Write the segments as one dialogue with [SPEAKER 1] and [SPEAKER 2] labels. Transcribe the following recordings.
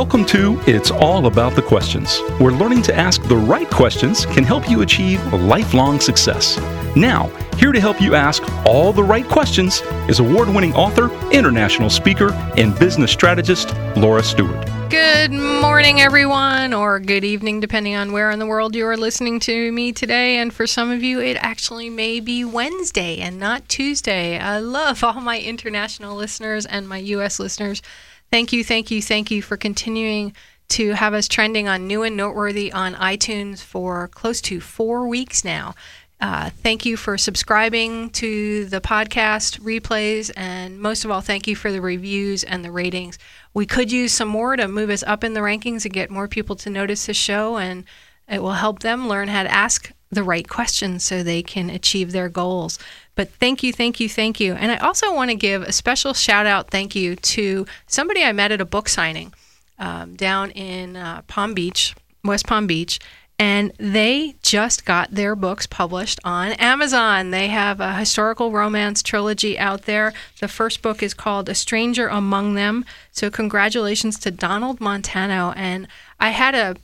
[SPEAKER 1] Welcome to It's All About the Questions, where learning to ask the right questions can help you achieve lifelong success. Now, here to help you ask all the right questions is award winning author, international speaker, and business strategist Laura Stewart.
[SPEAKER 2] Good morning, everyone, or good evening, depending on where in the world you are listening to me today. And for some of you, it actually may be Wednesday and not Tuesday. I love all my international listeners and my U.S. listeners. Thank you, thank you, thank you for continuing to have us trending on new and noteworthy on iTunes for close to four weeks now. Uh, thank you for subscribing to the podcast replays, and most of all, thank you for the reviews and the ratings. We could use some more to move us up in the rankings and get more people to notice the show, and it will help them learn how to ask the right questions so they can achieve their goals. But thank you, thank you, thank you. And I also want to give a special shout out thank you to somebody I met at a book signing um, down in uh, Palm Beach, West Palm Beach. And they just got their books published on Amazon. They have a historical romance trilogy out there. The first book is called A Stranger Among Them. So, congratulations to Donald Montano. And I had a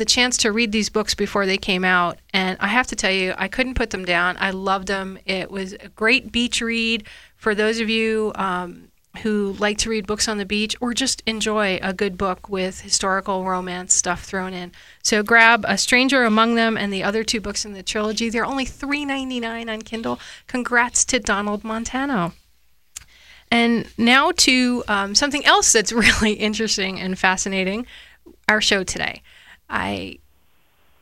[SPEAKER 2] the chance to read these books before they came out, and I have to tell you, I couldn't put them down. I loved them. It was a great beach read for those of you um, who like to read books on the beach or just enjoy a good book with historical romance stuff thrown in. So grab A Stranger Among Them and the other two books in the trilogy. They're only $3.99 on Kindle. Congrats to Donald Montano. And now to um, something else that's really interesting and fascinating our show today. I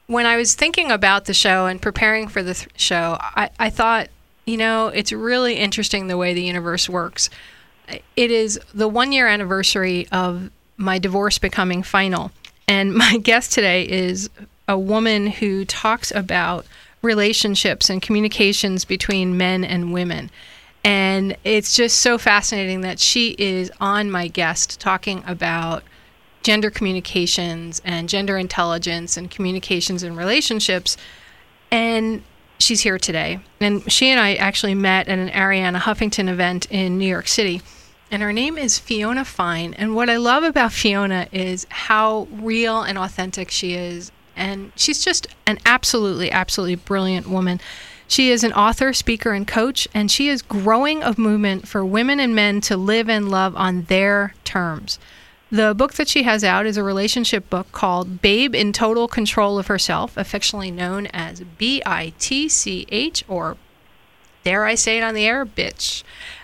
[SPEAKER 2] when I was thinking about the show and preparing for the th- show, I, I thought, you know, it's really interesting the way the universe works. It is the one year anniversary of my divorce becoming final. And my guest today is a woman who talks about relationships and communications between men and women. And it's just so fascinating that she is on my guest talking about gender communications and gender intelligence and communications and relationships. And she's here today. And she and I actually met at an Arianna Huffington event in New York City. And her name is Fiona Fine. And what I love about Fiona is how real and authentic she is. And she's just an absolutely, absolutely brilliant woman. She is an author, speaker, and coach, and she is growing a movement for women and men to live and love on their terms. The book that she has out is a relationship book called Babe in Total Control of Herself, affectionately known as B I T C H, or dare I say it on the air, bitch.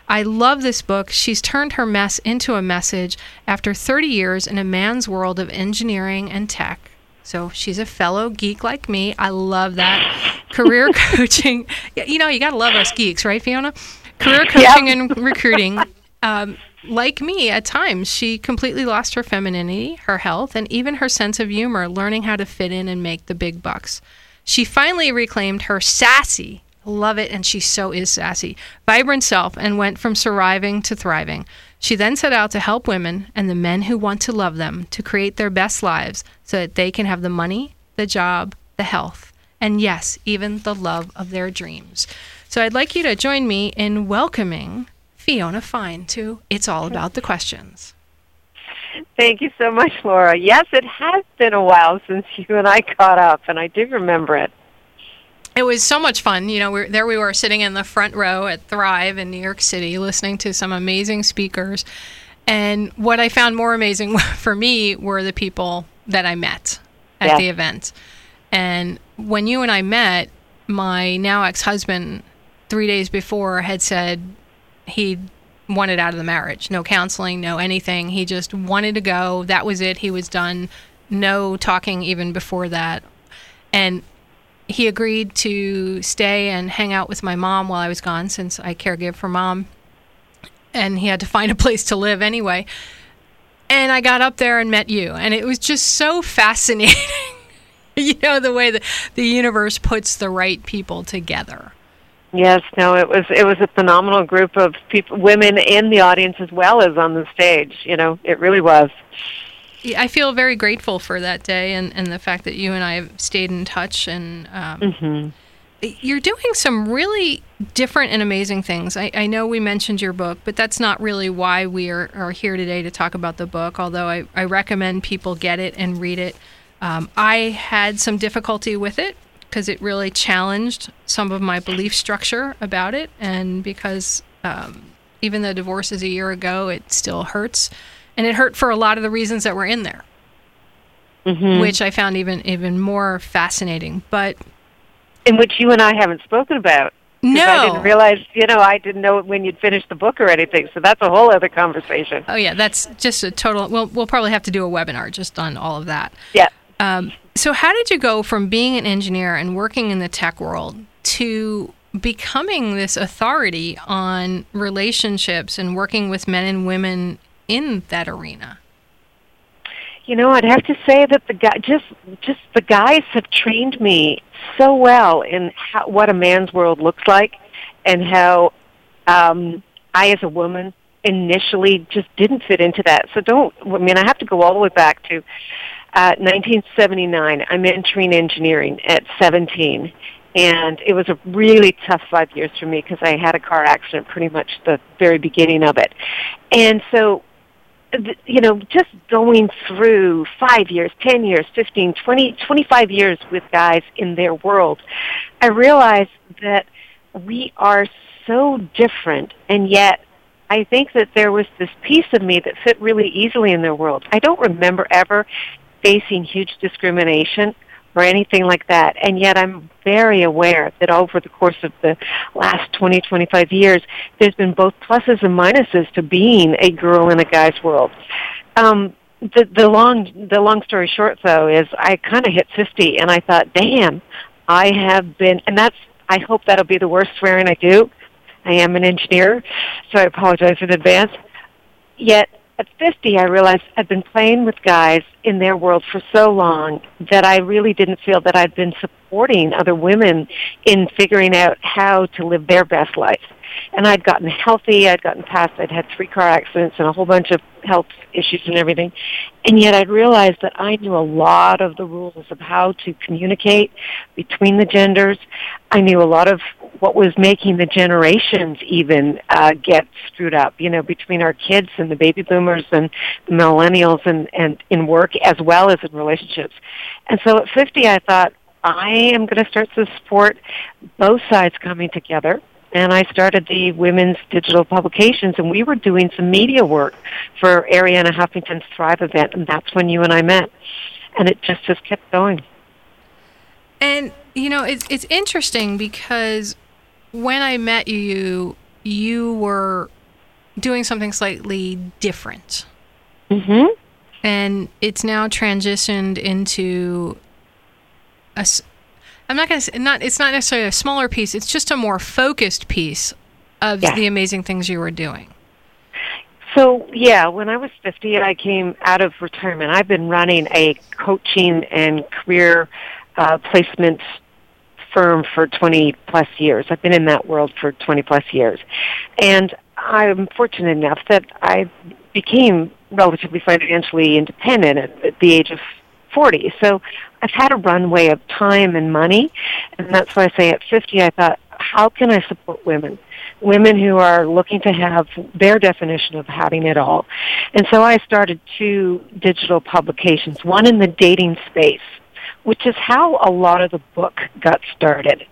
[SPEAKER 2] I love this book. She's turned her mess into a message after 30 years in a man's world of engineering and tech. So she's a fellow geek like me. I love that. Career coaching. You know, you got to love us geeks, right, Fiona? Career coaching yep. and recruiting. Um, like me, at times, she completely lost her femininity, her health, and even her sense of humor, learning how to fit in and make the big bucks. She finally reclaimed her sassy, love it, and she so is sassy, vibrant self and went from surviving to thriving. She then set out to help women and the men who want to love them to create their best lives so that they can have the money, the job, the health, and yes, even the love of their dreams. So I'd like you to join me in welcoming Fiona Fine to It's All About the Questions.
[SPEAKER 3] Thank you so much, Laura. Yes, it has been a while since you and I caught up, and I do remember it.
[SPEAKER 2] It was so much fun. You know, we're, there we were sitting in the front row at Thrive in New York City, listening to some amazing speakers. And what I found more amazing for me were the people that I met at yeah. the event. And when you and I met, my now ex husband, three days before, had said, he wanted out of the marriage. No counseling, no anything. He just wanted to go. That was it. He was done. No talking even before that. And he agreed to stay and hang out with my mom while I was gone since I caregive for mom. And he had to find a place to live anyway. And I got up there and met you. And it was just so fascinating. you know, the way that the universe puts the right people together.
[SPEAKER 3] Yes, no, it was it was a phenomenal group of people, women in the audience as well as on the stage. You know, it really was.
[SPEAKER 2] I feel very grateful for that day and, and the fact that you and I have stayed in touch and um, mm-hmm. you're doing some really different and amazing things. I, I, know we mentioned your book, but that's not really why we are, are here today to talk about the book, although I, I recommend people get it and read it. Um, I had some difficulty with it because it really challenged some of my belief structure about it, and because um, even though divorce is a year ago, it still hurts, and it hurt for a lot of the reasons that were in there, mm-hmm. which I found even even more fascinating. But
[SPEAKER 3] in which you and I haven't spoken about.
[SPEAKER 2] No,
[SPEAKER 3] I didn't realize. You know, I didn't know when you'd finished the book or anything. So that's a whole other conversation.
[SPEAKER 2] Oh yeah, that's just a total. Well, we'll probably have to do a webinar just on all of that.
[SPEAKER 3] Yeah. Um,
[SPEAKER 2] so, how did you go from being an engineer and working in the tech world to becoming this authority on relationships and working with men and women in that arena?
[SPEAKER 3] You know, I'd have to say that the guy just just the guys have trained me so well in how, what a man's world looks like, and how um, I, as a woman, initially just didn't fit into that. So don't. I mean, I have to go all the way back to uh, 1979. I'm entering engineering at 17, and it was a really tough five years for me because I had a car accident pretty much the very beginning of it, and so you know, just going through five years, 10 years, 15, 20, 25 years with guys in their world, I realized that we are so different, and yet I think that there was this piece of me that fit really easily in their world. I don't remember ever facing huge discrimination or anything like that. And yet I'm very aware that over the course of the last 20, 25 years, there's been both pluses and minuses to being a girl in a guy's world. Um, the, the long the long story short though is I kind of hit 50 and I thought, damn, I have been, and that's I hope that'll be the worst swearing I do. I am an engineer, so I apologize in advance. Yet at 50, I realized I'd been playing with guys in their world for so long that I really didn't feel that I'd been supporting other women in figuring out how to live their best life and I'd gotten healthy. I'd gotten past. I'd had three car accidents and a whole bunch of health issues and everything, and yet I'd realized that I knew a lot of the rules of how to communicate between the genders. I knew a lot of what was making the generations even uh, get screwed up. You know, between our kids and the baby boomers and the millennials, and and in work as well as in relationships. And so at 50, I thought. I am going to start to support both sides coming together and I started the women's digital publications, and we were doing some media work for Arianna Huffington's Thrive event, and that's when you and I met, and it just just kept going.
[SPEAKER 2] And you know, it's it's interesting because when I met you, you were doing something slightly different.
[SPEAKER 3] Mm-hmm.
[SPEAKER 2] And it's now transitioned into a, I'm not going to not it's not necessarily a smaller piece, it's just a more focused piece of yeah. the amazing things you were doing.
[SPEAKER 3] So, yeah, when I was 50 I came out of retirement, I've been running a coaching and career uh, placement firm for 20 plus years. I've been in that world for 20 plus years. And I'm fortunate enough that I became relatively financially independent at, at the age of 40. So I've had a runway of time and money, and that's why I say at 50 I thought, how can I support women? Women who are looking to have their definition of having it all. And so I started two digital publications, one in the dating space, which is how a lot of the book got started.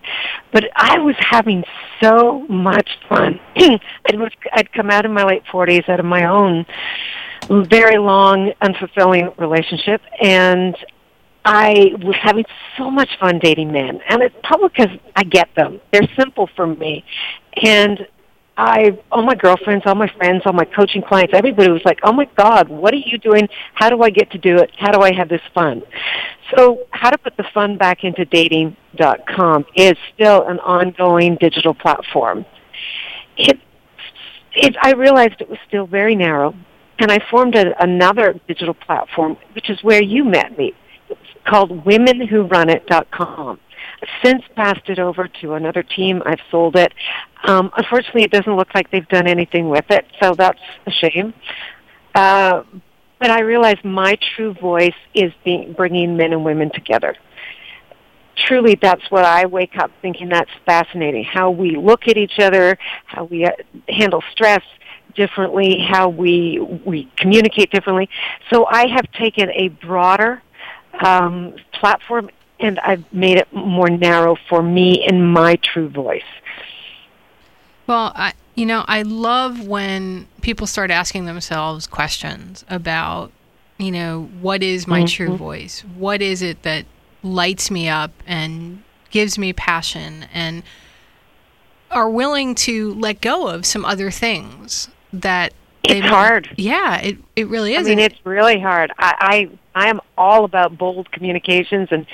[SPEAKER 3] But I was having so much fun. Was, I'd come out in my late 40s out of my own very long, unfulfilling relationship, and I was having so much fun dating men, and it's probably because I get them. They're simple for me, and I, all my girlfriends, all my friends, all my coaching clients, everybody was like, "Oh my God, what are you doing? How do I get to do it? How do I have this fun?" So, how to put the fun back into dating.com is still an ongoing digital platform. It, it, I realized it was still very narrow, and I formed a, another digital platform, which is where you met me called womenwhorunit.com. Since passed it over to another team. I've sold it. Um, unfortunately, it doesn't look like they've done anything with it, so that's a shame. Uh, but I realize my true voice is being, bringing men and women together. truly that's what I wake up thinking that's fascinating. How we look at each other, how we uh, handle stress differently, how we we communicate differently. So I have taken a broader um, platform and I've made it more narrow for me in my true voice.
[SPEAKER 2] Well, I you know, I love when people start asking themselves questions about, you know, what is my mm-hmm. true voice? What is it that lights me up and gives me passion and are willing to let go of some other things that
[SPEAKER 3] it's hard.
[SPEAKER 2] Yeah, it it really is.
[SPEAKER 3] I mean, it's really hard. I, I I am all about bold communications, and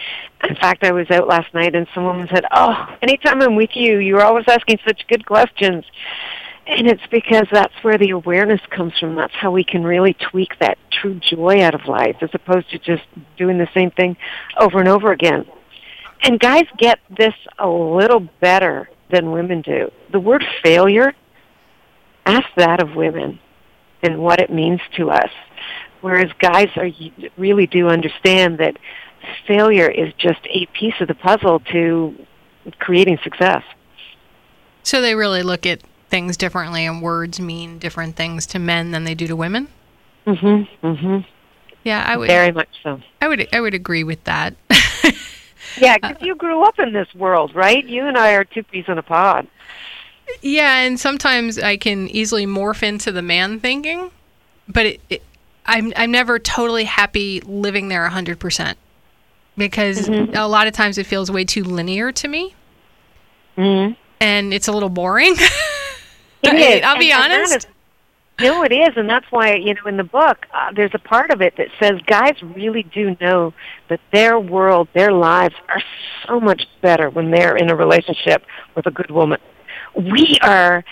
[SPEAKER 3] in fact, I was out last night, and some woman said, "Oh, anytime I'm with you, you're always asking such good questions." And it's because that's where the awareness comes from. That's how we can really tweak that true joy out of life, as opposed to just doing the same thing over and over again. And guys get this a little better than women do. The word failure, ask that of women and what it means to us. Whereas guys are really do understand that failure is just a piece of the puzzle to creating success.
[SPEAKER 2] So they really look at things differently, and words mean different things to men than they do to women.
[SPEAKER 3] Mhm. Mhm.
[SPEAKER 2] Yeah, I would
[SPEAKER 3] very much so.
[SPEAKER 2] I would I would agree with that.
[SPEAKER 3] yeah, because you grew up in this world, right? You and I are two peas in a pod.
[SPEAKER 2] Yeah, and sometimes I can easily morph into the man thinking, but it, it, I'm I'm never totally happy living there hundred percent because mm-hmm. a lot of times it feels way too linear to me,
[SPEAKER 3] mm-hmm.
[SPEAKER 2] and it's a little boring.
[SPEAKER 3] It is.
[SPEAKER 2] I'll be and, honest.
[SPEAKER 3] And no, it is, and that's why you know in the book uh, there's a part of it that says guys really do know that their world, their lives are so much better when they're in a relationship with a good woman we are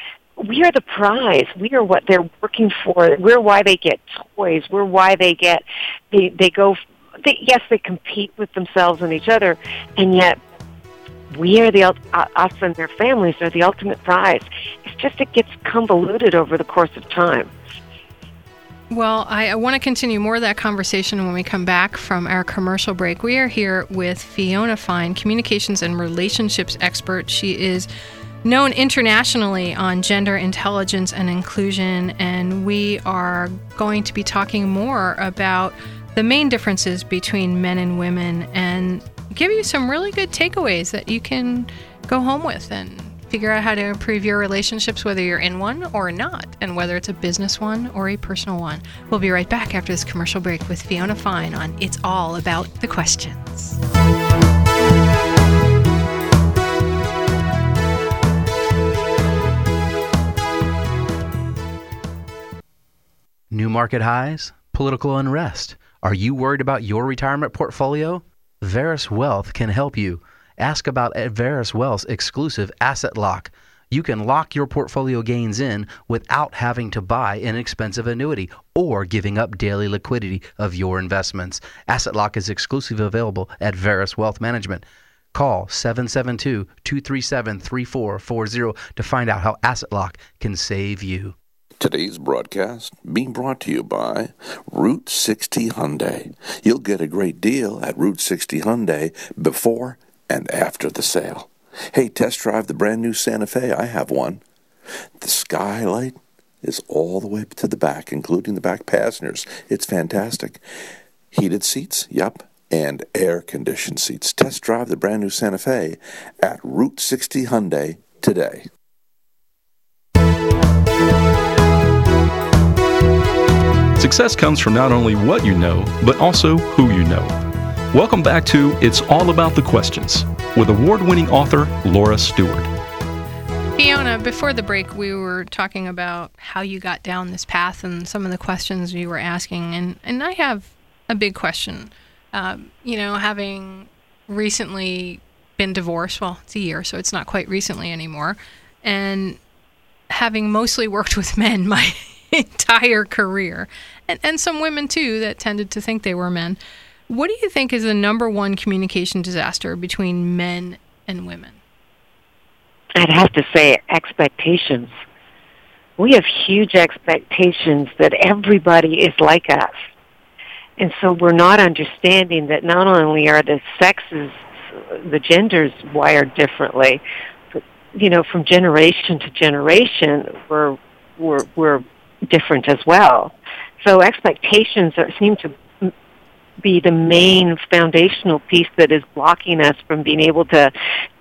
[SPEAKER 3] we are the prize. We are what they're working for. We're why they get toys. We're why they get they they go. They, yes, they compete with themselves and each other, and yet we are the uh, us and their families are the ultimate prize. It's just it gets convoluted over the course of time.
[SPEAKER 2] Well, I, I want to continue more of that conversation when we come back from our commercial break. We are here with Fiona Fine, communications and relationships expert. She is known internationally on gender intelligence and inclusion, and we are going to be talking more about the main differences between men and women and give you some really good takeaways that you can go home with and figure out how to improve your relationships, whether you're in one or not, and whether it's a business one or a personal one. We'll be right back after this commercial break with Fiona Fine on It's All About the Questions.
[SPEAKER 4] New market highs? Political unrest? Are you worried about your retirement portfolio? Veris Wealth can help you. Ask about Veris Wealth's exclusive Asset Lock. You can lock your portfolio gains in without having to buy an expensive annuity or giving up daily liquidity of your investments. Asset Lock is exclusively available at Veris Wealth Management. Call 772 237 3440 to find out how Asset Lock can save you.
[SPEAKER 5] Today's broadcast being brought to you by Route 60 Hyundai. You'll get a great deal at Route 60 Hyundai before and after the sale. Hey, test drive the brand new Santa Fe. I have one. The skylight is all the way to the back, including the back passengers. It's fantastic. Heated seats, yep, and air conditioned seats. Test drive the brand new Santa Fe at Route 60 Hyundai today.
[SPEAKER 1] Success comes from not only what you know, but also who you know. Welcome back to It's All About the Questions with award winning author Laura Stewart.
[SPEAKER 2] Fiona, before the break, we were talking about how you got down this path and some of the questions you were asking. And, and I have a big question. Um, you know, having recently been divorced, well, it's a year, so it's not quite recently anymore, and having mostly worked with men my entire career, and, and some women too that tended to think they were men. What do you think is the number one communication disaster between men and women?
[SPEAKER 3] I'd have to say expectations. We have huge expectations that everybody is like us. And so we're not understanding that not only are the sexes the genders wired differently. But, you know, from generation to generation, we're we're we're different as well. So expectations are, seem to be the main foundational piece that is blocking us from being able to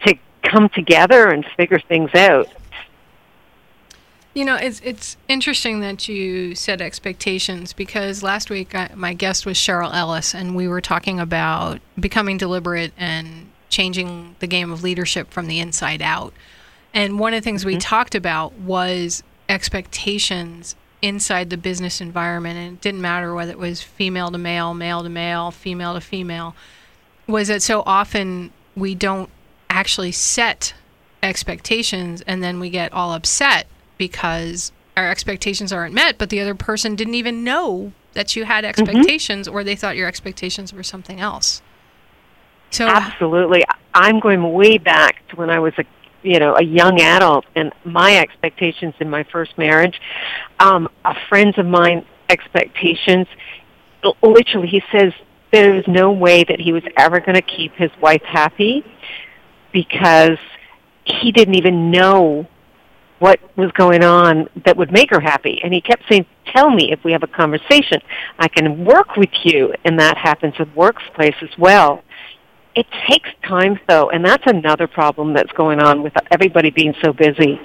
[SPEAKER 3] to come together and figure things out.
[SPEAKER 2] You know, it's it's interesting that you said expectations because last week I, my guest was Cheryl Ellis, and we were talking about becoming deliberate and changing the game of leadership from the inside out. And one of the things mm-hmm. we talked about was expectations inside the business environment, and it didn't matter whether it was female to male, male to male, female to female, was that so often we don't actually set expectations and then we get all upset because our expectations aren't met, but the other person didn't even know that you had mm-hmm. expectations mm-hmm. or they thought your expectations were something else.
[SPEAKER 3] So Absolutely. I'm going way back to when I was a you know a young adult and my expectations in my first marriage um a friends of mine expectations literally he says there was no way that he was ever going to keep his wife happy because he didn't even know what was going on that would make her happy. And he kept saying, tell me if we have a conversation. I can work with you. And that happens the workplace as well. It takes time though, and that's another problem that's going on with everybody being so busy.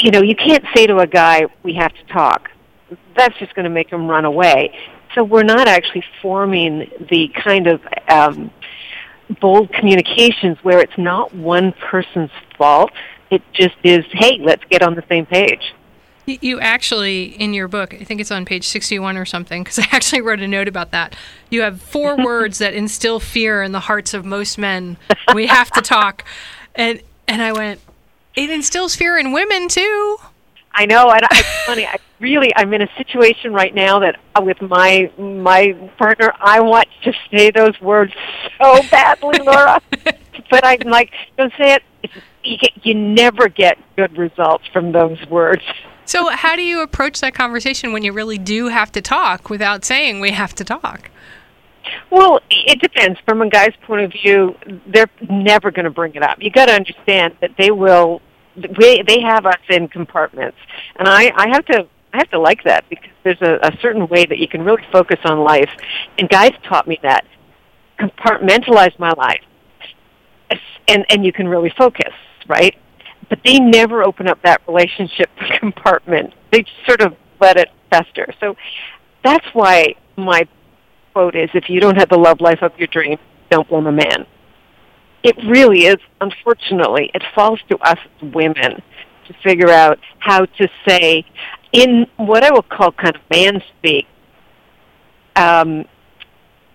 [SPEAKER 3] You know, you can't say to a guy, we have to talk. That's just going to make him run away. So we're not actually forming the kind of um, bold communications where it's not one person's fault it just is, hey, let's get on the same page.
[SPEAKER 2] You actually, in your book, I think it's on page 61 or something, because I actually wrote a note about that. You have four words that instill fear in the hearts of most men. We have to talk. And, and I went, it instills fear in women too.
[SPEAKER 3] I know. I, it's funny. I really, I'm in a situation right now that uh, with my my partner, I want to say those words so badly, Laura. but I'm like, don't say it. It's you, get, you never get good results from those words.
[SPEAKER 2] So, how do you approach that conversation when you really do have to talk without saying we have to talk?
[SPEAKER 3] Well, it depends. From a guy's point of view, they're never going to bring it up. You got to understand that they will. They they have us in compartments, and I I have to I have to like that because there's a, a certain way that you can really focus on life, and guys taught me that compartmentalize my life, and and you can really focus right? But they never open up that relationship compartment. They sort of let it fester. So that's why my quote is if you don't have the love life of your dream, don't blame a man. It really is, unfortunately, it falls to us as women to figure out how to say, in what I will call kind of man speak, um,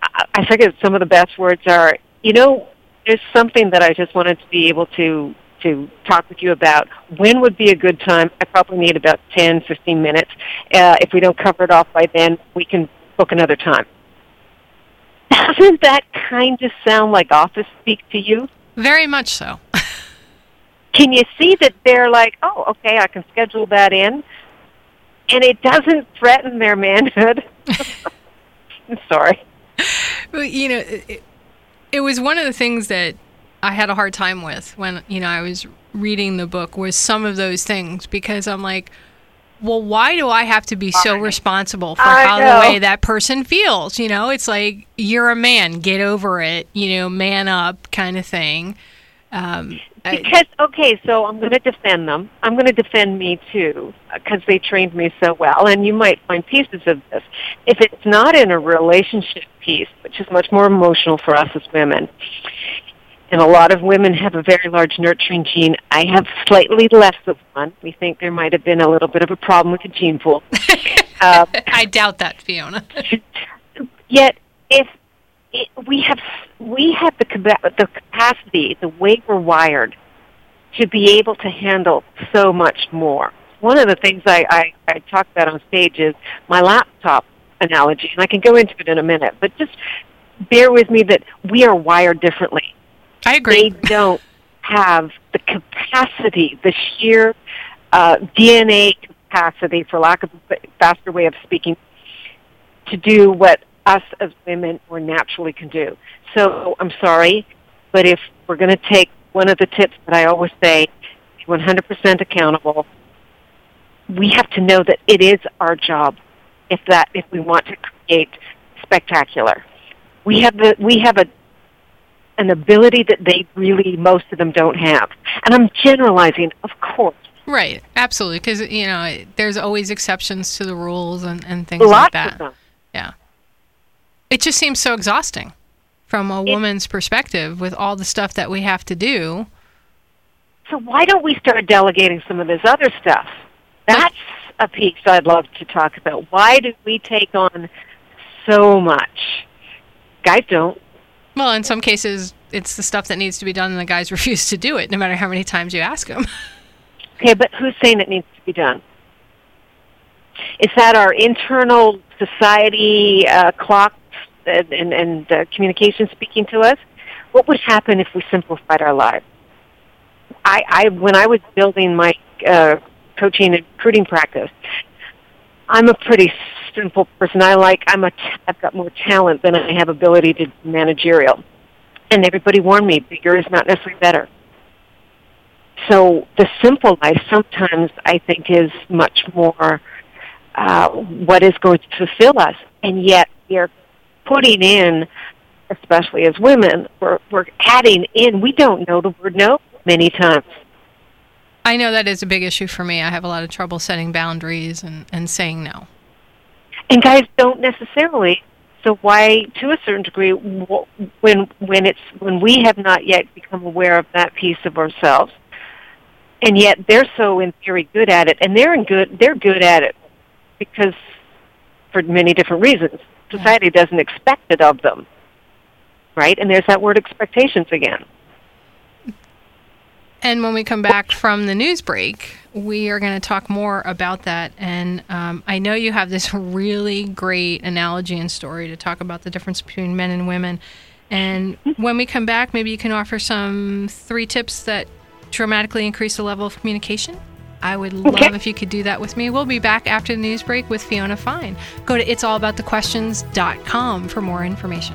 [SPEAKER 3] I forget some of the best words are, you know, there's something that I just wanted to be able to to talk with you about. When would be a good time? I probably need about 10, 15 minutes. Uh, if we don't cover it off by then, we can book another time. Doesn't that kind of sound like office speak to you?
[SPEAKER 2] Very much so.
[SPEAKER 3] can you see that they're like, oh, okay, I can schedule that in? And it doesn't threaten their manhood. I'm sorry.
[SPEAKER 2] Well, you know, it, it was one of the things that I had a hard time with when you know I was reading the book was some of those things because I'm like, well, why do I have to be so responsible for I how know. the way that person feels? You know, it's like you're a man, get over it. You know, man up, kind of thing.
[SPEAKER 3] Um, because okay, so I'm going to defend them. I'm going to defend me too because they trained me so well. And you might find pieces of this if it's not in a relationship piece, which is much more emotional for us as women and a lot of women have a very large nurturing gene. I have slightly less of one. We think there might have been a little bit of a problem with the gene pool.
[SPEAKER 2] uh, I doubt that, Fiona.
[SPEAKER 3] yet, if it, we have we have the the capacity, the way we're wired, to be able to handle so much more. One of the things I, I, I talk about on stage is my laptop analogy, and I can go into it in a minute. But just bear with me that we are wired differently
[SPEAKER 2] I agree.
[SPEAKER 3] They don't have the capacity, the sheer uh, DNA capacity, for lack of a faster way of speaking, to do what us as women or naturally can do. So I'm sorry, But if we're going to take one of the tips that I always say, 100% accountable, we have to know that it is our job if that if we want to create spectacular. We have the we have a an ability that they really most of them don't have. And I'm generalizing, of course.
[SPEAKER 2] Right, absolutely, because you know there's always exceptions to the rules and, and things
[SPEAKER 3] Lots
[SPEAKER 2] like that.
[SPEAKER 3] of them.
[SPEAKER 2] Yeah, it just seems so exhausting from a woman's perspective with all the stuff that we have to do.
[SPEAKER 3] So why don't we start delegating some of this other stuff? That's a piece I'd love to talk about. Why do we take on so much? Guys don't.
[SPEAKER 2] Well, in some cases, it's the stuff that needs to be done, and the guys refuse to do it, no matter how many times you ask them.
[SPEAKER 3] Okay, but who's saying it needs to be done? Is that our internal society uh, clock and, and, and uh, communication speaking to us? What would happen if we simplified our lives? I, I when I was building my uh, coaching and recruiting practice, I'm a pretty simple person. I like I'm a I've got more talent than I have ability to managerial, and everybody warned me bigger is not necessarily better. So the simple life sometimes I think is much more uh, what is going to fulfill us, and yet we are putting in, especially as women, we're, we're adding in. We don't know the word no many times.
[SPEAKER 2] I know that is a big issue for me. I have a lot of trouble setting boundaries and, and saying no.
[SPEAKER 3] And guys don't necessarily. So why, to a certain degree, when when it's when we have not yet become aware of that piece of ourselves, and yet they're so in theory good at it, and they're in good they're good at it because for many different reasons. Society doesn't expect it of them, right? And there's that word expectations again.
[SPEAKER 2] And when we come back from the news break, we are going to talk more about that. And um, I know you have this really great analogy and story to talk about the difference between men and women. And when we come back, maybe you can offer some three tips that dramatically increase the level of communication. I would love
[SPEAKER 3] Okay.
[SPEAKER 2] if you could do that with me. We'll be back after the news break with Fiona Fine. Go to it'sallaboutthequestions.com for more information.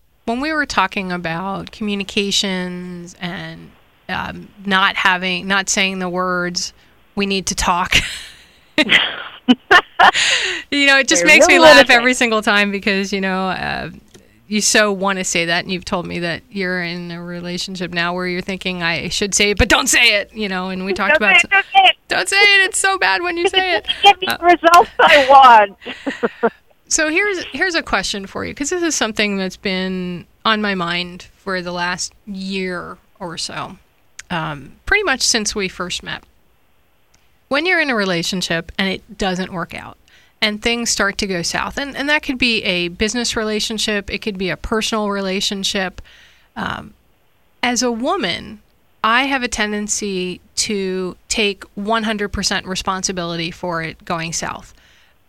[SPEAKER 2] when we were talking about communications and um, not having, not saying the words, we need to talk. you know, it just
[SPEAKER 3] I
[SPEAKER 2] makes me laugh every single time because you know. Uh, you so want to say that, and you've told me that you're in a relationship now where you're thinking I should say it, but don't say it, you know. And we talked
[SPEAKER 3] Don't
[SPEAKER 2] about
[SPEAKER 3] say it, don't say it.
[SPEAKER 2] don't say it. It's so bad when you say it.
[SPEAKER 3] Give me
[SPEAKER 2] Uh,
[SPEAKER 3] the results I want.
[SPEAKER 2] So here's here's a question for you because this is something that's been on my mind for the last year or so, um, pretty much since we first met. When you're in a relationship and it doesn't work out, and things start to go south, and and that could be a business relationship, it could be a personal relationship. Um, as a woman, I have a tendency to take 100% responsibility for it going south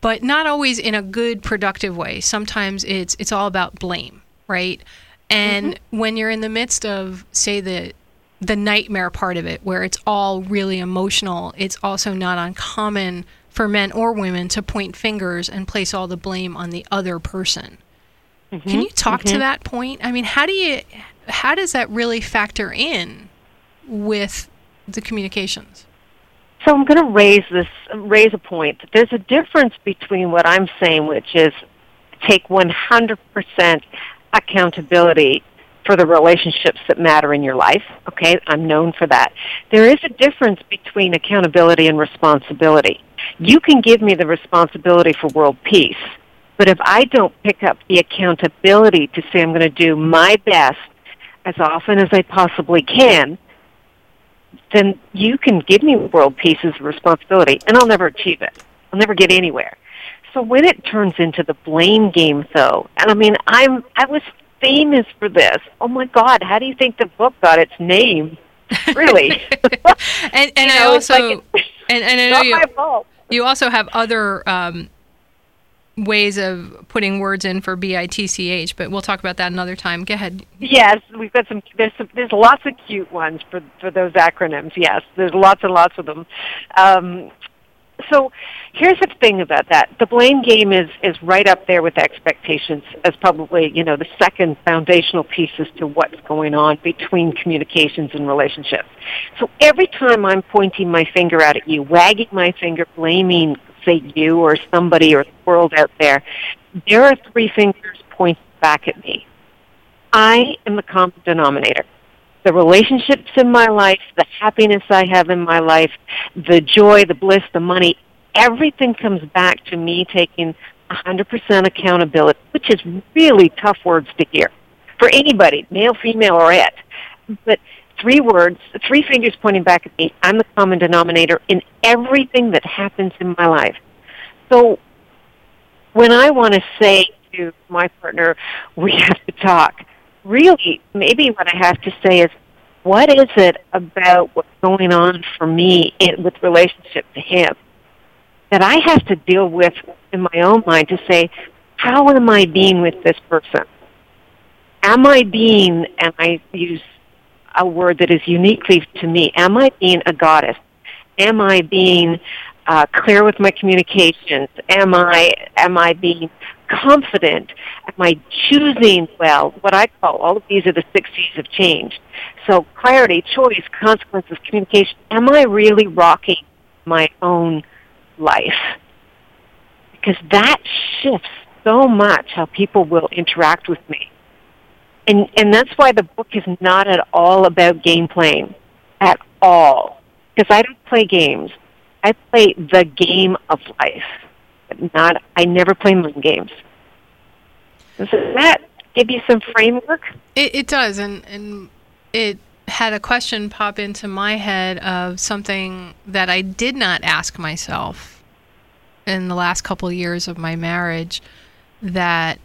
[SPEAKER 2] but not always in a good productive way. Sometimes it's it's all about blame right? And mm-hmm. when you're in the midst of say the the nightmare part of it where it's all really emotional it's also not uncommon for men or women to point fingers and place all the blame on the other person. Mm-hmm. Can you talk to mm-hmm. that point? I mean how do you how does that really factor in with the communications
[SPEAKER 3] So I'm going to raise this, raise a point. There's a difference between what I'm saying, which is take 100% accountability for the relationships that matter in your life. Okay, I'm known for that. There is a difference between accountability and responsibility. You can give me the responsibility for world peace, but if I don't pick up the accountability to say I'm going to do my best as often as I possibly can, then you can give me world peace as a responsibility, and I'll never achieve it. I'll never get anywhere. So when it turns into the blame game, though, and I mean, I'm I was famous for this. Oh my God, how do you think the book got its name? Really?
[SPEAKER 2] and and
[SPEAKER 3] You
[SPEAKER 2] I
[SPEAKER 3] know, it's
[SPEAKER 2] also
[SPEAKER 3] like-
[SPEAKER 2] and, and I know you you also have other um, ways of putting words in for B I T C H, but we'll talk about that another time. Go ahead.
[SPEAKER 3] Yes, we've got some. There's some, there's lots of cute ones for for those acronyms. Yes, there's lots and lots of them. Um, so here's the thing about that: the blame game is is right up there with expectations as probably you know the second foundational piece as to what's going on between communications and relationships. So every time I'm pointing my finger out at you, wagging my finger, blaming say you or somebody or the world out there, there are three fingers pointing back at me. I am the common denominator. The relationships in my life, the happiness I have in my life, the joy, the bliss, the money, everything comes back to me taking 100% accountability, which is really tough words to hear for anybody, male, female, or it. But three words, three fingers pointing back at me. I'm the common denominator in everything that happens in my life. So when I want to say to my partner, we have to talk, really, maybe what I have to say is, what is it about what's going on for me in, with relationship to him that I have to deal with in my own mind to say, how am I being with this person? Am I being, and I use a word that is uniquely to me, am I being a goddess? Am I being uh, clear with my communications? Am I am I being confident? Am I choosing well? What I call all of these are the six C's of change. So clarity, choice, consequences, communication. Am I really rocking my own life? Because that shifts so much how people will interact with me. And and that's why the book is not at all about game playing. At all. Because I don't play games. I play the game of life. But not I never play mind games. Does that give you some framework?
[SPEAKER 2] It, it does, and and it had a question pop into my head of something that I did not ask myself in the last couple of years of my marriage that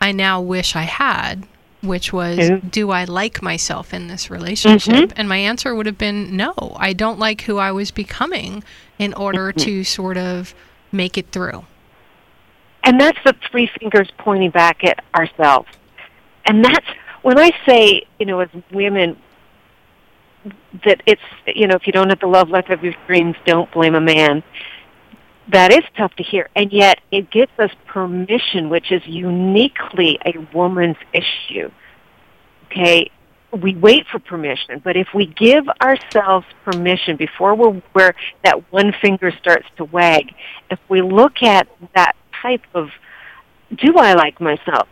[SPEAKER 2] I now wish I had, which was
[SPEAKER 3] Mhm.
[SPEAKER 2] do I like myself in this relationship? And my answer would have been no. I don't like who I was becoming in order to sort of make it through.
[SPEAKER 3] And that's the three fingers pointing back at ourselves. And that's when I say, you know, as women, that it's, you know, if you don't have the love life of your dreams, don't blame a man. That is tough to hear. And yet it gives us permission, which is uniquely a woman's issue. Okay? We wait for permission, but if we give ourselves permission before we're where that one finger starts to wag, if we look at that type of do I like myself?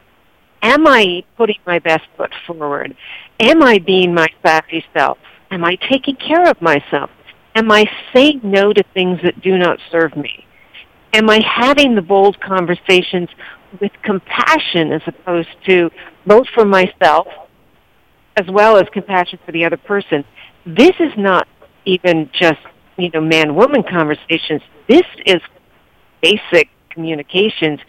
[SPEAKER 3] Am I putting my best foot forward? Am I being my sassy self? Am I taking care of myself? Am I saying no to things that do not serve me? Am I having the bold conversations with compassion as opposed to both for myself as well as compassion for the other person? This is not even just, you know, man-woman conversations. This is basic communications.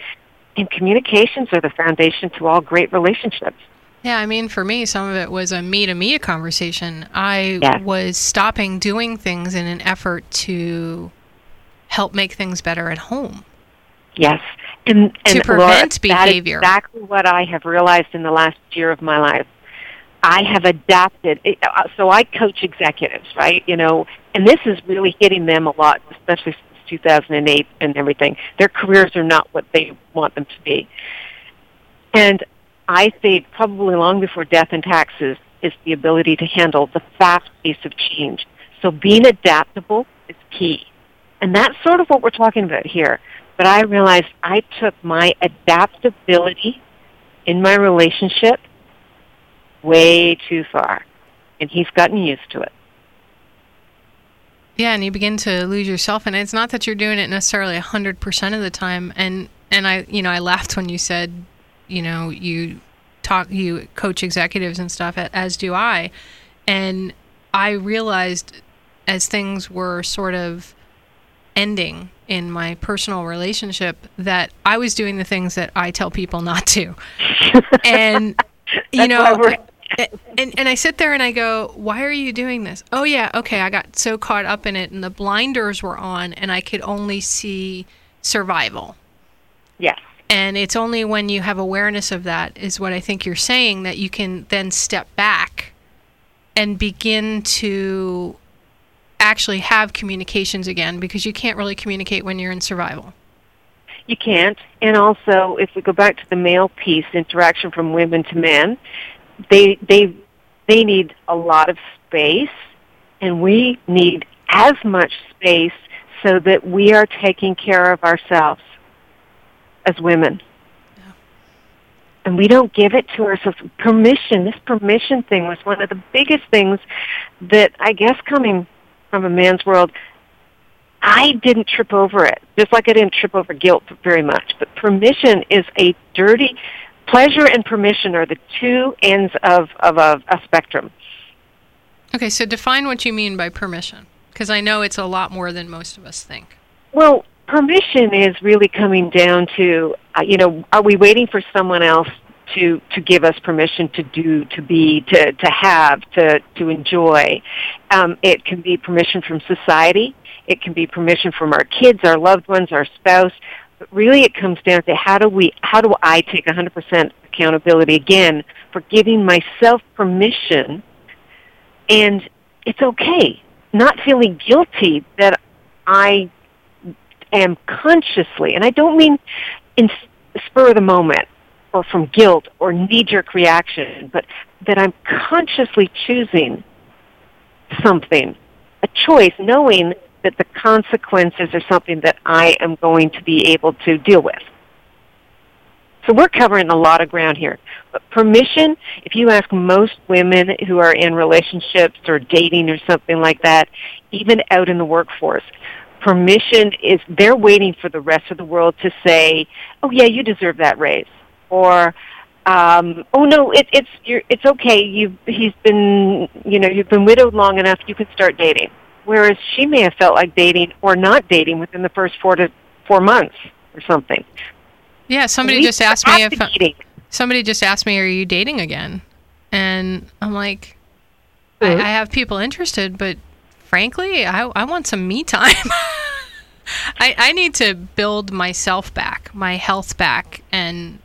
[SPEAKER 3] And communications are the foundation to all great relationships.
[SPEAKER 2] Yeah, I mean, for me, some of it was a me to me conversation. I
[SPEAKER 3] Yeah.
[SPEAKER 2] was stopping doing things in an effort to help make things better at home.
[SPEAKER 3] Yes. And, and
[SPEAKER 2] To
[SPEAKER 3] Laura,
[SPEAKER 2] prevent
[SPEAKER 3] is
[SPEAKER 2] behavior.
[SPEAKER 3] exactly what I have realized in the last year of my life. I have adapted. uh, So I coach executives, right? You know, and this is really hitting them a lot, especially since 2008 and everything. Their careers are not what they want them to be. And I say probably long before death and taxes is the ability to handle the fast pace of change. So being adaptable is key. And that's sort of what we're talking about here. But I realized I took my adaptability in my relationship way too far. And he's gotten used to it.
[SPEAKER 2] Yeah, and you begin to lose yourself, and it's not that you're doing it necessarily hundred percent of the time. And and I, you know, I laughed when you said, you know, you talk, you coach executives and stuff, as do I, and I realized as things were sort of ending in my personal relationship that I was doing the things that I tell people not to. and you know and, and I sit there and I go, why are you doing this? Oh yeah, okay, I got so caught up in it and the blinders were on and I could only see survival.
[SPEAKER 3] Yes.
[SPEAKER 2] And it's only when you have awareness of that, is what I think you're saying, that you can then step back and begin to actually have communications again because you can't really communicate when you're in survival.
[SPEAKER 3] You can't. And also, if we go back to the male piece, interaction from women to men, they they they need a lot of space, and we need as much space so that we are taking care of ourselves as women. And we don't give it to ourselves. Permission, this permission thing was one of the biggest things that I guess coming from a man's world, I didn't trip over it, just like I didn't trip over guilt very much. But permission is a dirty, pleasure and permission are the two ends of, of a, a spectrum.
[SPEAKER 2] Okay, so define what you mean by permission because I know it's a lot more than most of us think.
[SPEAKER 3] Well, permission is really coming down to, uh, you know, are we waiting for someone else to to give us permission to do, to be, to to have, to to enjoy? Um, it can be permission from society. It can be permission from our kids, our loved ones, our spouse. But really, it comes down to how do we, how do I take 100% accountability again for giving myself permission, and it's okay, not feeling guilty that I am consciously, and I don't mean in spur of the moment or from guilt or knee jerk reaction, but that I'm consciously choosing something, a choice, knowing that the consequences are something that I am going to be able to deal with. So we're covering a lot of ground here. But permission, if you ask most women who are in relationships or dating or something like that, even out in the workforce, permission is they're waiting for the rest of the world to say, "Oh yeah, you deserve that raise," or um, "Oh no, it, it's you're, it's okay. You he's been you know you've been widowed long enough. You can start dating." Whereas she may have felt like dating or not dating within the first four to four months or something.
[SPEAKER 2] Yeah, somebody just asked me if
[SPEAKER 3] advocating.
[SPEAKER 2] somebody just asked me, "Are you dating again?" And I'm like, I,
[SPEAKER 3] Mhm.
[SPEAKER 2] I have people interested, but frankly, I, I want some me time. I, I need to build myself back, my health back, and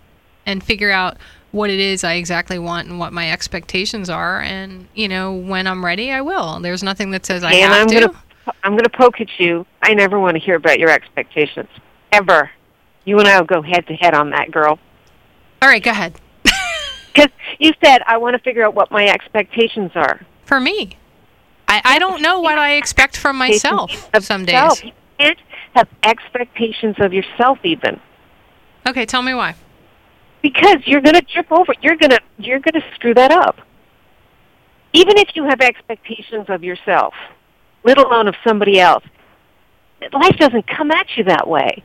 [SPEAKER 2] and figure out what it is I exactly want and what my expectations are. And you know, when I'm ready, I will. There's nothing that says I
[SPEAKER 3] and
[SPEAKER 2] have
[SPEAKER 3] I'm
[SPEAKER 2] to.
[SPEAKER 3] gonna I'm gonna poke at you. I never want to hear about your expectations ever. You and I will go head to head on that, girl.
[SPEAKER 2] All right, go ahead.
[SPEAKER 3] Because you said I want to figure out what my expectations are.
[SPEAKER 2] For me, I, I don't know what I expect from myself
[SPEAKER 3] Of
[SPEAKER 2] some days.
[SPEAKER 3] You can't have expectations of yourself even.
[SPEAKER 2] Okay, tell me why.
[SPEAKER 3] because you're going to trip over. You're going to you're going to screw that up. Even if you have expectations of yourself, let alone of somebody else, life doesn't come at you that way.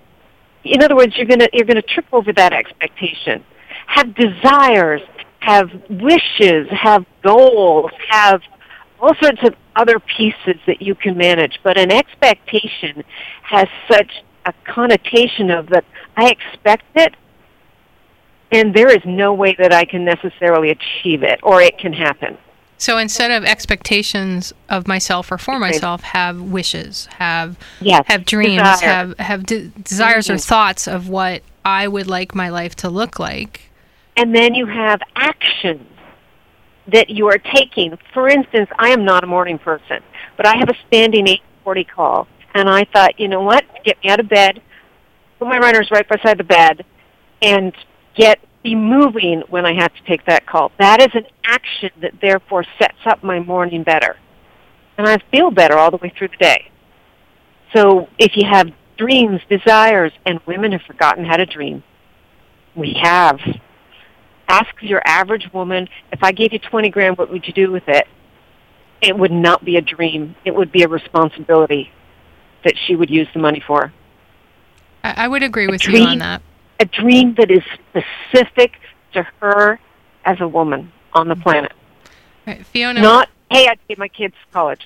[SPEAKER 3] In other words, you're going to you're going to trip over that expectation. Have desires, have wishes, have goals, have all sorts of other pieces that you can manage. But an expectation has such a connotation of that I expect it and there is no way that I can necessarily achieve it or it can happen.
[SPEAKER 2] So instead of expectations of myself or for myself, have wishes, have
[SPEAKER 3] Yes.
[SPEAKER 2] have dreams,
[SPEAKER 3] Desire.
[SPEAKER 2] have have de- desires or
[SPEAKER 3] Mhm.
[SPEAKER 2] thoughts of what I would like my life to look like.
[SPEAKER 3] And then you have actions that you are taking. For instance, I am not a morning person, but I have a standing 840 call. And I thought, you know what? Get me out of bed, put my runners right beside the bed, and get be moving when I have to take that call. That is an action that therefore sets up my morning better. And I feel better all the way through the day. So if you have dreams, desires, and women have forgotten how to dream, we have. Ask your average woman, if I gave you 20 grand, what would you do with it? It would not be a dream. It would be a responsibility that she would use the money for.
[SPEAKER 2] I, I would agree with you on that.
[SPEAKER 3] A dream that is specific to her as a woman on the planet.
[SPEAKER 2] Right, Fiona,
[SPEAKER 3] Not, hey, I'd pay my kids college.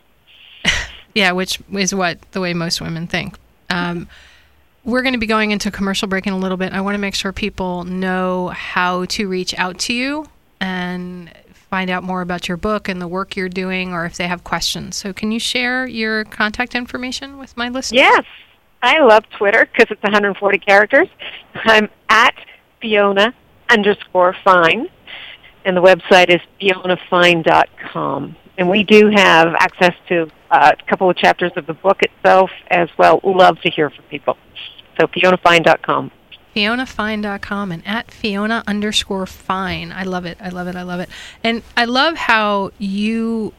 [SPEAKER 2] yeah, which is what the way most women think. Um, we're going to be going into commercial break in a little bit. I want to make sure people know how to reach out to you and find out more about your book and the work you're doing, or if they have questions. So, can you share your contact information with my listeners?
[SPEAKER 3] Yes. I love Twitter because it's 140 characters. I'm at Fiona underscore Fine, and the website is fionafine.com. And we do have access to uh, a couple of chapters of the book itself as well. Love to hear from people. So fionafine.com.
[SPEAKER 2] FionaFine.com and at Fiona underscore Fine. I love it. I love it. I love it. And I love how you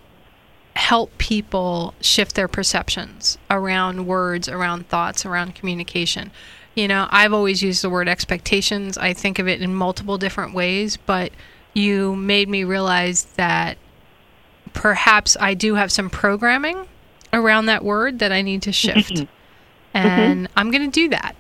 [SPEAKER 2] help people shift their perceptions around words, around thoughts, around communication. You know, I've always used the word expectations. I think of it in multiple different ways, but you made me realize that perhaps I do have some programming around that word that I need to shift.
[SPEAKER 3] Mm-hmm.
[SPEAKER 2] And I'm going to do that.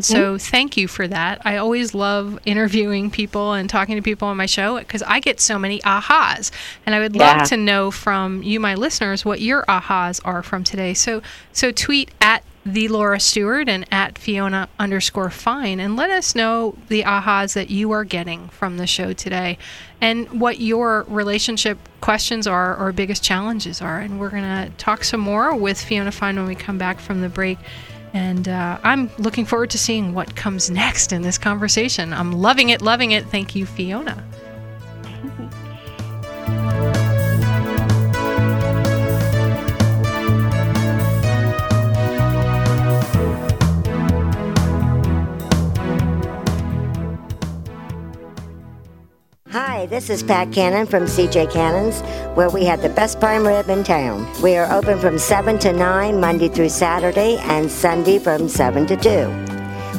[SPEAKER 2] So thank you for that. I always love interviewing people and talking to people on my show because I get so many ahas. And I would
[SPEAKER 3] Yeah.
[SPEAKER 2] love to know from you, my listeners, what your ahas are from today. So so tweet at the Laura Stewart and at Fiona underscore fine and let us know the ahas that you are getting from the show today and what your relationship questions are or biggest challenges are. And we're going to talk some more with Fiona Fine when we come back from the break. And uh, I'm looking forward to seeing what comes next in this conversation. I'm loving it, loving it. Thank you, Fiona.
[SPEAKER 6] Hi, this is Pat Cannon from CJ Cannons, where we have the best prime rib in town. We are open from 7 to 9, Monday through Saturday, and Sunday from 7 to 2.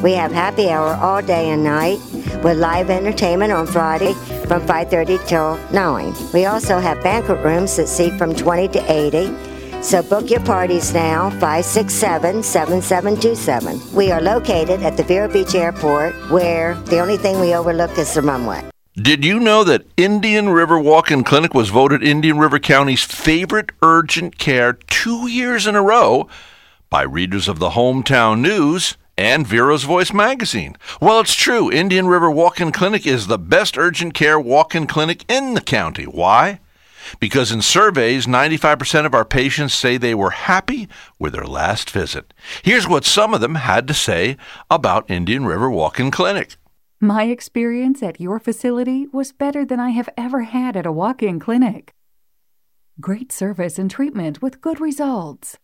[SPEAKER 6] We have happy hour all day and night with live entertainment on Friday from 5.30 till 9. We also have banquet rooms that seat from 20 to 80. So book your parties now, 567-7727. We are located at the Vero Beach Airport, where the only thing we overlook is the runway.
[SPEAKER 5] Did you know that Indian River Walk-in Clinic was voted Indian River County's favorite urgent care two years in a row by readers of the Hometown News and Vero's Voice magazine? Well, it's true. Indian River Walk-in Clinic is the best urgent care walk-in clinic in the county. Why? Because in surveys, 95% of our patients say they were happy with their last visit. Here's what some of them had to say about Indian River Walk-in Clinic.
[SPEAKER 7] My experience at your facility was better than I have ever had at a walk in clinic. Great service and treatment with good results.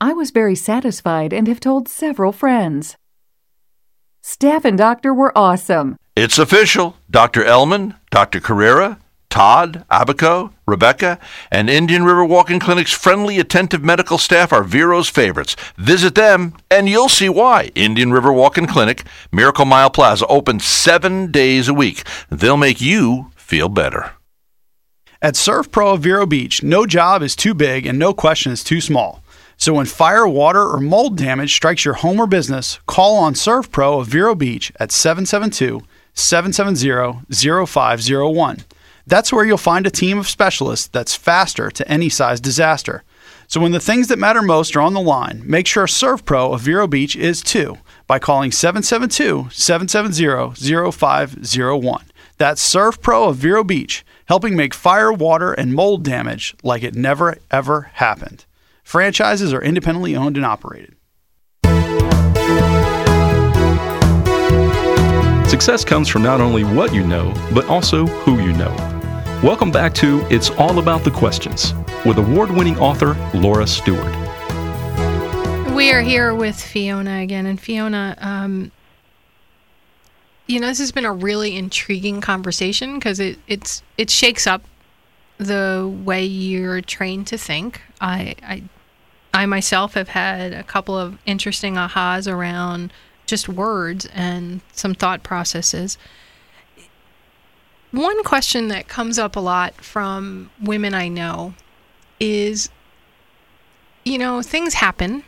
[SPEAKER 7] I was very satisfied and have told several friends. Staff and doctor were awesome.
[SPEAKER 5] It's official. Dr. Elman, Dr. Carrera, Todd, Abaco, Rebecca, and Indian River Walk-in Clinic's friendly, attentive medical staff are Vero's favorites. Visit them, and you'll see why. Indian River Walk-in Clinic, Miracle Mile Plaza, open seven days a week. They'll make you feel better.
[SPEAKER 8] At SERVPRO of Vero Beach, no job is too big and no question is too small. So when fire, water, or mold damage strikes your home or business, call on SERVPRO of Vero Beach at 772 770 0501. That's where you'll find a team of specialists that's faster to any size disaster. So when the things that matter most are on the line, make sure SERVPRO of Vero Beach is too by calling 772 770 0501. That's SERVPRO of Vero Beach, helping make fire, water, and mold damage like it never ever happened. Franchises are independently owned and operated.
[SPEAKER 1] Success comes from not only what you know, but also who you know. Welcome back to It's All About the Questions with award winning author Laura Stewart.
[SPEAKER 2] We are here with Fiona again. And Fiona, um, you know, this has been a really intriguing conversation because it, it's, it shakes up the way you're trained to think. I, I, I myself have had a couple of interesting ahas around just words and some thought processes. One question that comes up a lot from women I know is you know, things happen,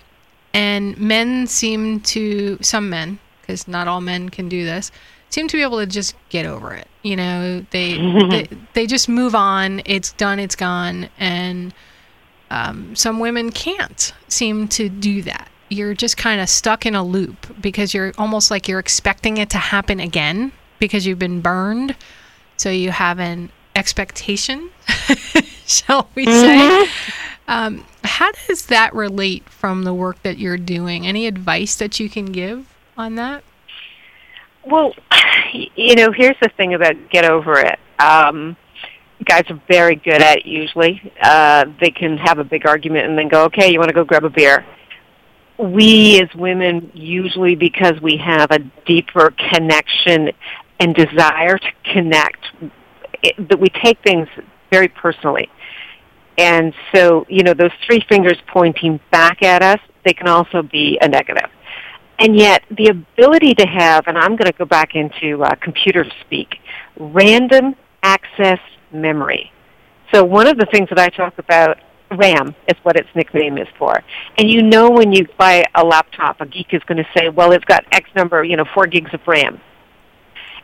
[SPEAKER 2] and men seem to, some men, because not all men can do this, seem to be able to just get over it. You know, they, they, they just move on, it's done, it's gone, and um, some women can't seem to do that you're just kind of stuck in a loop because you're almost like you're expecting it to happen again because you've been burned. So you have an expectation, shall we say? Um, how does that relate from the work that you're doing? Any advice that you can give on that?
[SPEAKER 3] Well, you know, here's the thing about get over it. Um, guys are very good at it usually. Uh, they can have a big argument and then go, okay, you want to go grab a beer. We as women, usually because we have a deeper connection and desire to connect, it, that we take things very personally. And so, you know, those three fingers pointing back at us, they can also be a negative. And yet, the ability to have, and I'm going to go back into uh, computer speak, random access memory. So one of the things that I talk about, RAM is what its nickname is for. And you know when you buy a laptop, a geek is going to say, well, it's got X number, you know, 4 gigs of RAM.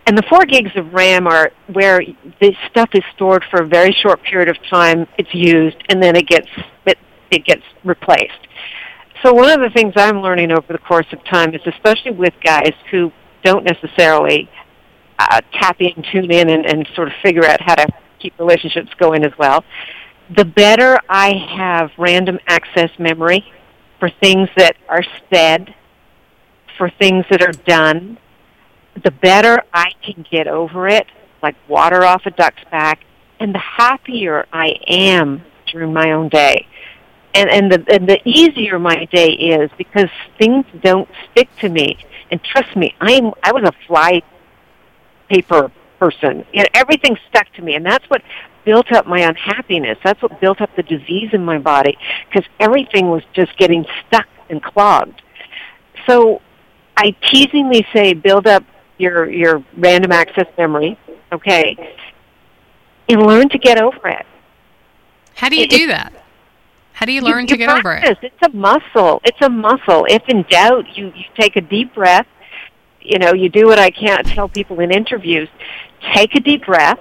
[SPEAKER 3] And the 4 gigs of RAM are where the stuff is stored for a very short period of time, it's used, and then it gets, it, it gets replaced. So one of the things I'm learning over the course of time is especially with guys who don't necessarily uh, tap in, tune in, and, and sort of figure out how to keep relationships going as well. The better I have random access memory for things that are said, for things that are done, the better I can get over it, like water off a duck's back, and the happier I am during my own day. And and the and the easier my day is because things don't stick to me. And trust me, I'm I was a fly paper person. You know, everything stuck to me, and that's what built up my unhappiness. That's what built up the disease in my body because everything was just getting stuck and clogged. So I teasingly say build up your your random access memory, okay, and learn to get over it.
[SPEAKER 2] How do you
[SPEAKER 3] It-
[SPEAKER 2] do that? How do you learn
[SPEAKER 3] you,
[SPEAKER 2] to
[SPEAKER 3] you
[SPEAKER 2] get over it?
[SPEAKER 3] It's a muscle. It's a muscle. If in doubt, you, you take a deep breath. You know, you do what I can't tell people in interviews. Take a deep breath,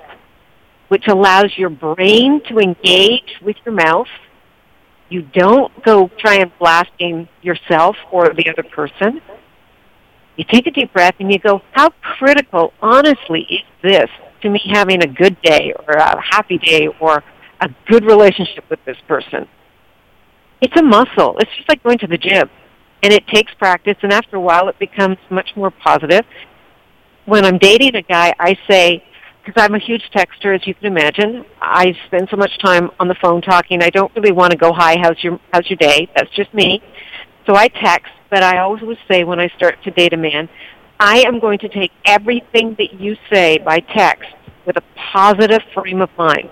[SPEAKER 3] which allows your brain to engage with your mouth. You don't go try and blasting yourself or the other person. You take a deep breath and you go, how critical, honestly, is this to me having a good day or a happy day or a good relationship with this person? It's a muscle. It's just like going to the gym. And it takes practice, and after a while, it becomes much more positive. When I'm dating a guy, I say, because I'm a huge texter, as you can imagine, I spend so much time on the phone talking. I don't really want to go, "Hi, how's your how's your day?" That's just me. So I text, but I always say when I start to date a man, I am going to take everything that you say by text with a positive frame of mind.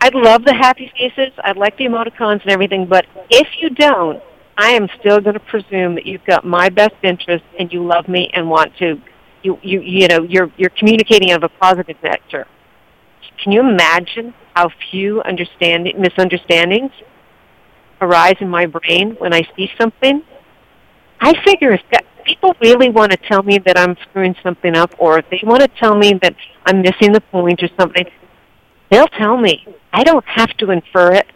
[SPEAKER 3] I'd love the happy faces. I'd like the emoticons and everything, but if you don't, I am still going to presume that you've got my best interest and you love me and want to. You you you know you're you're communicating of a positive nature. Can you imagine how few understand misunderstandings arise in my brain when I see something? I figure if that, people really want to tell me that I'm screwing something up, or if they want to tell me that I'm missing the point or something, they'll tell me. I don't have to infer it.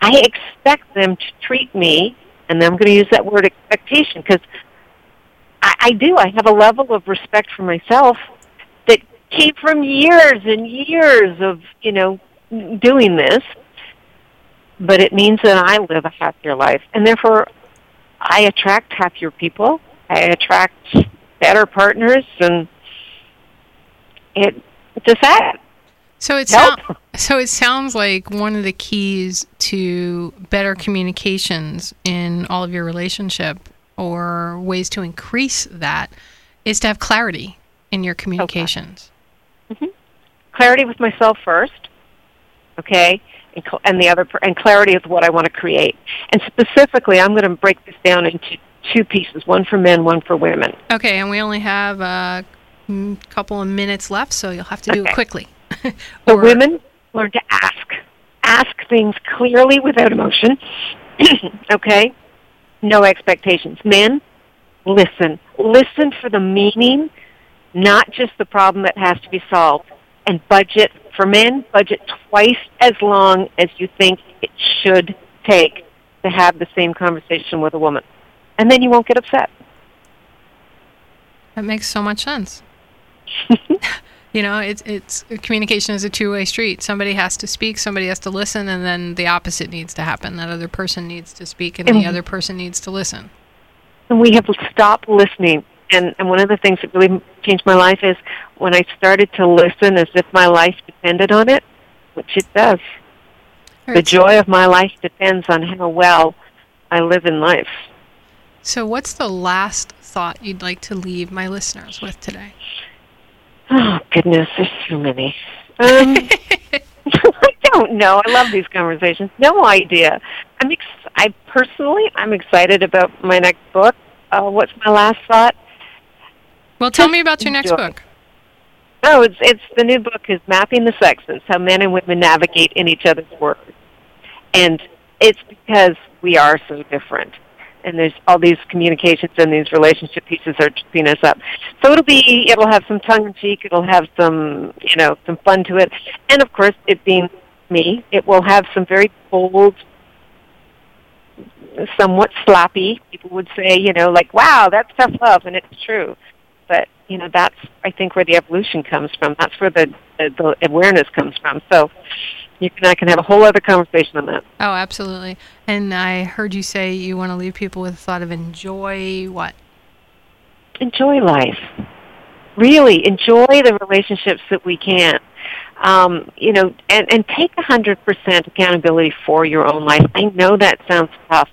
[SPEAKER 3] I expect them to treat me, and I'm going to use that word expectation because I, I do. I have a level of respect for myself that came from years and years of you know doing this. But it means that I live a happier life, and therefore I attract happier people. I attract better partners, and it it's a fact.
[SPEAKER 2] So it sounds so it sounds like one of the keys to better communications in all of your relationship or ways to increase that is to have clarity in your communications. Mm-hmm.
[SPEAKER 3] clarity with myself first, okay, and, cl- and the other, per- and clarity is what I want to create. And specifically, I'm going to break this down into two pieces: one for men, one for women.
[SPEAKER 2] Okay, and we only have a mm, couple of minutes left, so you'll have to do it
[SPEAKER 3] Okay.
[SPEAKER 2] quickly.
[SPEAKER 3] So
[SPEAKER 2] Or-
[SPEAKER 3] women learn to ask, ask things clearly without emotion, okay, no expectations. Men, listen, listen for the meaning, not just the problem that has to be solved. And budget for men, budget twice as long as you think it should take to have the same conversation with a woman. and then you won't get upset.
[SPEAKER 2] That makes so much sense. you know, it's it's communication is a two-way street. Somebody has to speak, somebody has to listen, and then the opposite needs to happen. That other person needs to speak, and the other person needs to listen.
[SPEAKER 3] And we have stopped listening. And and one of the things that really changed my life is when I started to listen as if my life depended on it, which it does. The joy of my life depends on how well I live in life.
[SPEAKER 2] So, what's the last thought you'd like to leave my listeners with today?
[SPEAKER 3] Oh goodness, there's so many. Um, I don't know. I love these conversations. No idea. I'm ex- I personally, I'm excited about my next book. Uh, what's my last thought?
[SPEAKER 2] Well, tell me about your next
[SPEAKER 3] enjoy.
[SPEAKER 2] book.
[SPEAKER 3] Oh, it's it's the new book is mapping the sexes, how men and women navigate in each other's words, and it's because we are so different, and there's all these communications and these relationship pieces are tripping us up. So it'll be it'll have some tongue in cheek, it'll have some you know some fun to it, and of course it being me, it will have some very bold, somewhat sloppy. People would say you know like wow that's tough love, and it's true but you know that's I think where the evolution comes from. That's where the the, the awareness comes from. So you can I can have a whole other conversation on that.
[SPEAKER 2] Oh, absolutely. And I heard you say you want to leave people with a thought of enjoy what?
[SPEAKER 3] Enjoy life. Really enjoy the relationships that we can. Um, you know, and, and take a hundred percent accountability for your own life. I know that sounds tough.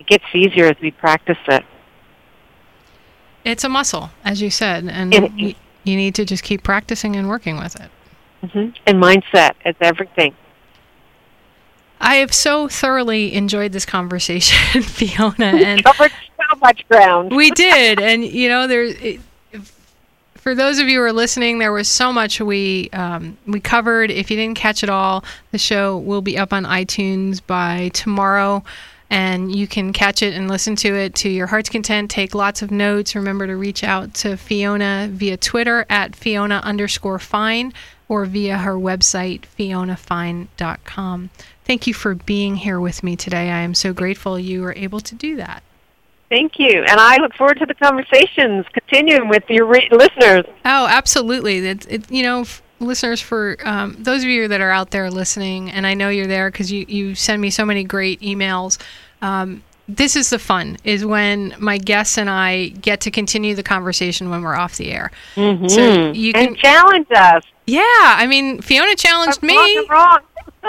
[SPEAKER 3] It gets easier as we practice it.
[SPEAKER 2] It's a muscle, as you said, and
[SPEAKER 3] It-
[SPEAKER 2] you, you need to just keep practicing and working with it.
[SPEAKER 3] hmm And mindset is everything.
[SPEAKER 2] I have so thoroughly enjoyed this conversation, Fiona, and
[SPEAKER 3] Covered so much ground.
[SPEAKER 2] we did. And you know, there. It, for those of you who are listening, there was so much we um, we covered. If you didn't catch it all, the show will be up on iTunes by tomorrow, and you can catch it and listen to it to your heart's content. Take lots of notes. Remember to reach out to Fiona via Twitter at Fiona underscore Fine or via her website fionafine.com. Thank you for being here with me today. I am so grateful you were able to do that.
[SPEAKER 3] Thank you, and I look forward to the conversations continuing with your re- listeners.
[SPEAKER 2] Oh, absolutely. It, it, you know, f- listeners, for um, those of you that are out there listening, and I know you're there because you, you send me so many great emails. Um, this is the fun, is when my guests and I get to continue the conversation when we're off the air. So you can,
[SPEAKER 3] and challenge us.
[SPEAKER 2] yeah. I mean, Fiona challenged me
[SPEAKER 3] wrong.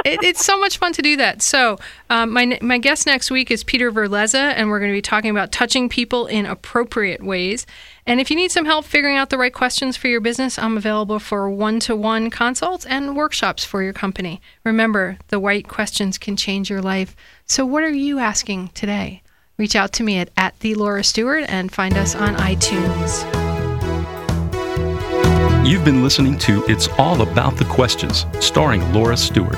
[SPEAKER 2] It, it's so much fun to do that. So, um, my my guest next week is Peter Verleza, and we're going to be talking about touching people in appropriate ways. And if you need some help figuring out the right questions for your business, I'm available for one to one consults and workshops for your company. Remember, the right questions can change your life. So, what are you asking today? Reach out to me at, at the Laura Stewart and find us on iTunes.
[SPEAKER 1] You've been listening to It's All About the Questions, starring Laura Stewart.